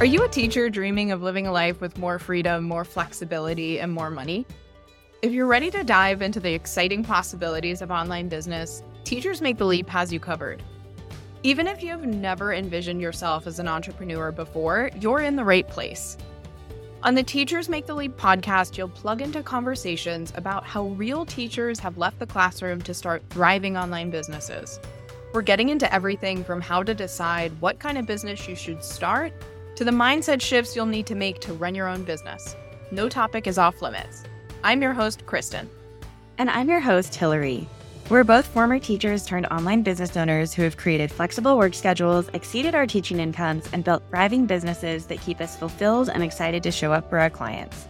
Are you a teacher dreaming of living a life with more freedom, more flexibility, and more money? If you're ready to dive into the exciting possibilities of online business, Teachers Make the Leap has you covered. Even if you've never envisioned yourself as an entrepreneur before, you're in the right place. On the Teachers Make the Leap podcast, you'll plug into conversations about how real teachers have left the classroom to start thriving online businesses. We're getting into everything from how to decide what kind of business you should start to the mindset shifts you'll need to make to run your own business. No topic is off limits. I'm your host, Kristin. And I'm your host, Hillary. We're both former teachers turned online business owners who have created flexible work schedules, exceeded our teaching incomes, and built thriving businesses that keep us fulfilled and excited to show up for our clients.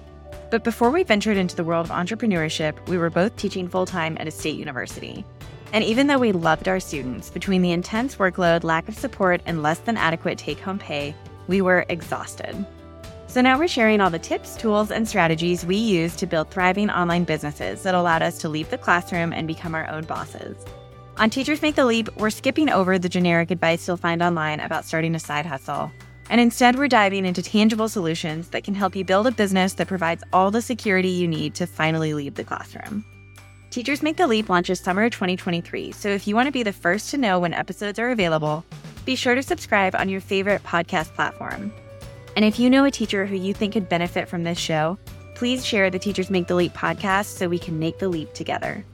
But before we ventured into the world of entrepreneurship, we were both teaching full time at a state university. And even though we loved our students, between the intense workload, lack of support, and less than adequate take home pay, we were exhausted. So now we're sharing all the tips, tools, and strategies we use to build thriving online businesses that allowed us to leave the classroom and become our own bosses. On Teachers Make the Leap, we're skipping over the generic advice you'll find online about starting a side hustle. And instead, we're diving into tangible solutions that can help you build a business that provides all the security you need to finally leave the classroom. Teachers Make the Leap launches summer 2023, so if you want to be the first to know when episodes are available, be sure to subscribe on your favorite podcast platform. And if you know a teacher who you think could benefit from this show, please share the Teachers Make the Leap podcast so we can make the leap together.